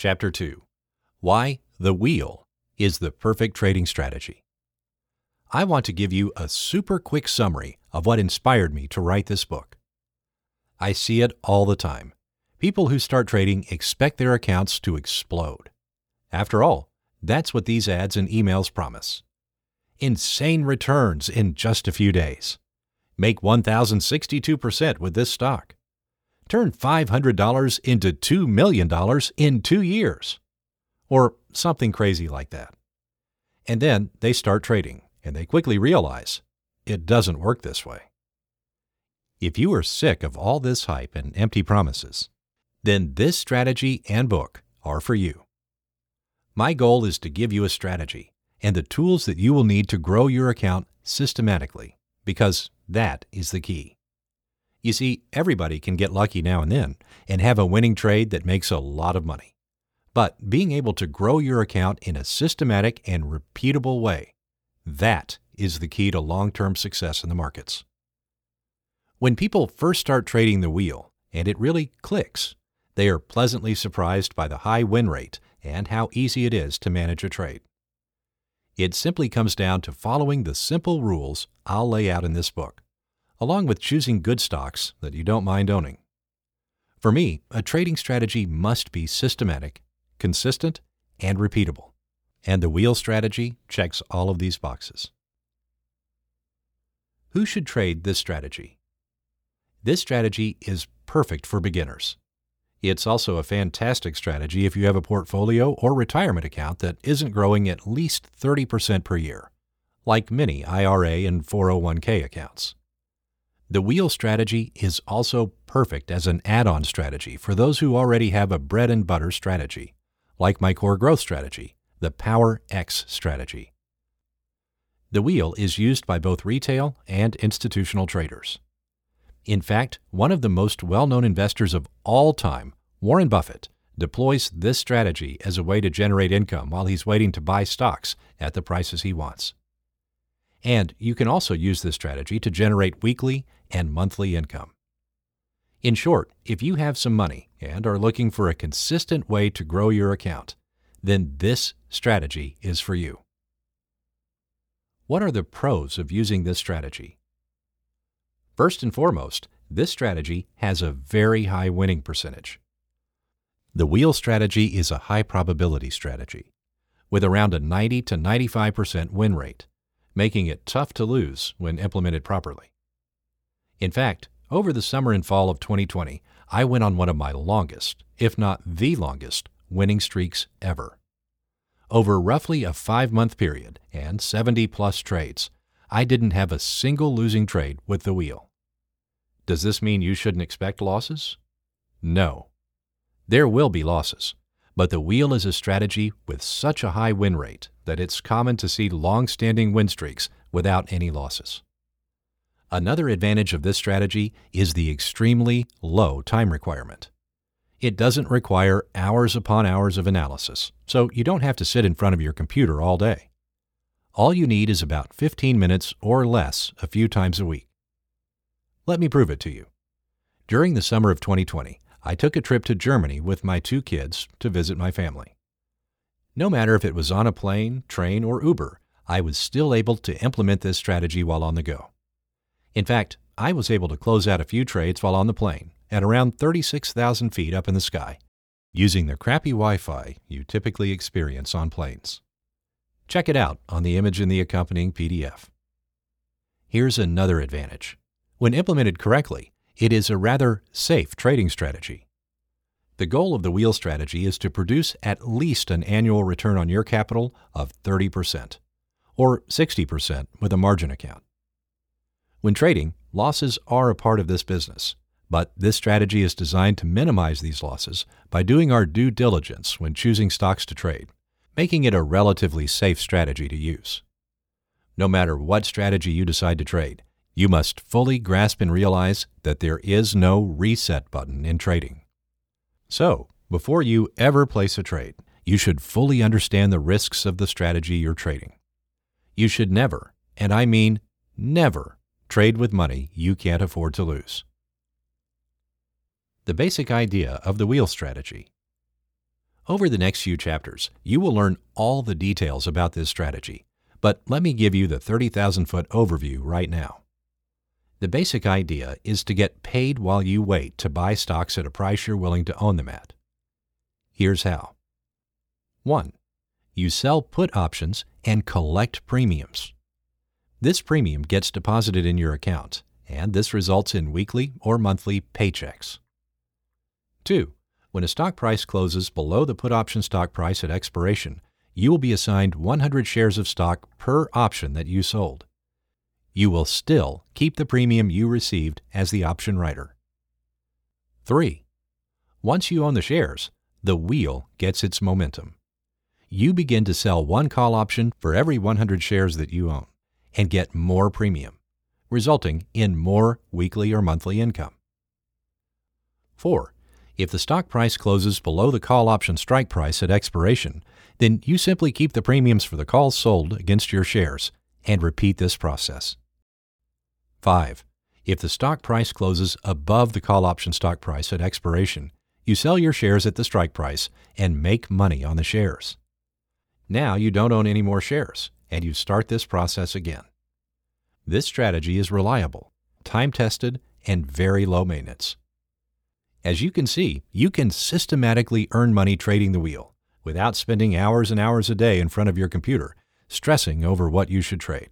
Chapter 2 Why the Wheel is the Perfect Trading Strategy. I want to give you a super quick summary of what inspired me to write this book. I see it all the time. People who start trading expect their accounts to explode. After all, that's what these ads and emails promise. Insane returns in just a few days. Make 1,062% with this stock. Turn $500 into $2 million in two years. Or something crazy like that. And then they start trading, and they quickly realize it doesn't work this way. If you are sick of all this hype and empty promises, then this strategy and book are for you. My goal is to give you a strategy and the tools that you will need to grow your account systematically, because that is the key. You see, everybody can get lucky now and then and have a winning trade that makes a lot of money. But being able to grow your account in a systematic and repeatable way, that is the key to long term success in the markets. When people first start trading the wheel and it really clicks, they are pleasantly surprised by the high win rate and how easy it is to manage a trade. It simply comes down to following the simple rules I'll lay out in this book along with choosing good stocks that you don't mind owning. For me, a trading strategy must be systematic, consistent, and repeatable. And the wheel strategy checks all of these boxes. Who should trade this strategy? This strategy is perfect for beginners. It's also a fantastic strategy if you have a portfolio or retirement account that isn't growing at least 30% per year, like many IRA and 401k accounts. The wheel strategy is also perfect as an add on strategy for those who already have a bread and butter strategy, like my core growth strategy, the PowerX strategy. The wheel is used by both retail and institutional traders. In fact, one of the most well known investors of all time, Warren Buffett, deploys this strategy as a way to generate income while he's waiting to buy stocks at the prices he wants. And you can also use this strategy to generate weekly and monthly income. In short, if you have some money and are looking for a consistent way to grow your account, then this strategy is for you. What are the pros of using this strategy? First and foremost, this strategy has a very high winning percentage. The wheel strategy is a high probability strategy with around a 90 to 95% win rate making it tough to lose when implemented properly. In fact, over the summer and fall of 2020, I went on one of my longest, if not the longest, winning streaks ever. Over roughly a five month period and 70 plus trades, I didn't have a single losing trade with the wheel. Does this mean you shouldn't expect losses? No. There will be losses, but the wheel is a strategy with such a high win rate that it's common to see long standing win streaks without any losses. Another advantage of this strategy is the extremely low time requirement. It doesn't require hours upon hours of analysis, so you don't have to sit in front of your computer all day. All you need is about 15 minutes or less a few times a week. Let me prove it to you. During the summer of 2020, I took a trip to Germany with my two kids to visit my family. No matter if it was on a plane, train, or Uber, I was still able to implement this strategy while on the go. In fact, I was able to close out a few trades while on the plane at around 36,000 feet up in the sky, using the crappy Wi Fi you typically experience on planes. Check it out on the image in the accompanying PDF. Here's another advantage. When implemented correctly, it is a rather safe trading strategy. The goal of the wheel strategy is to produce at least an annual return on your capital of 30%, or 60% with a margin account. When trading, losses are a part of this business, but this strategy is designed to minimize these losses by doing our due diligence when choosing stocks to trade, making it a relatively safe strategy to use. No matter what strategy you decide to trade, you must fully grasp and realize that there is no reset button in trading. So, before you ever place a trade, you should fully understand the risks of the strategy you're trading. You should never, and I mean never, trade with money you can't afford to lose. The basic idea of the wheel strategy. Over the next few chapters, you will learn all the details about this strategy, but let me give you the 30,000 foot overview right now. The basic idea is to get paid while you wait to buy stocks at a price you're willing to own them at. Here's how 1. You sell put options and collect premiums. This premium gets deposited in your account, and this results in weekly or monthly paychecks. 2. When a stock price closes below the put option strike price at expiration, you will be assigned 100 shares of stock per option that you sold. You will still keep the premium you received as the option writer. 3. Once you own the shares, the wheel gets its momentum. You begin to sell one call option for every 100 shares that you own and get more premium, resulting in more weekly or monthly income. 4. If the stock price closes below the call option strike price at expiration, then you simply keep the premiums for the calls sold against your shares and repeat this process. 5. If the strike price closes above the call option stock price at expiration, you sell your shares at the strike price and make money on the shares. Now you don't own any more shares, and you start this process again. This strategy is reliable, time tested, and very low maintenance. As you can see, you can systematically earn money trading the wheel without spending hours and hours a day in front of your computer stressing over what you should trade.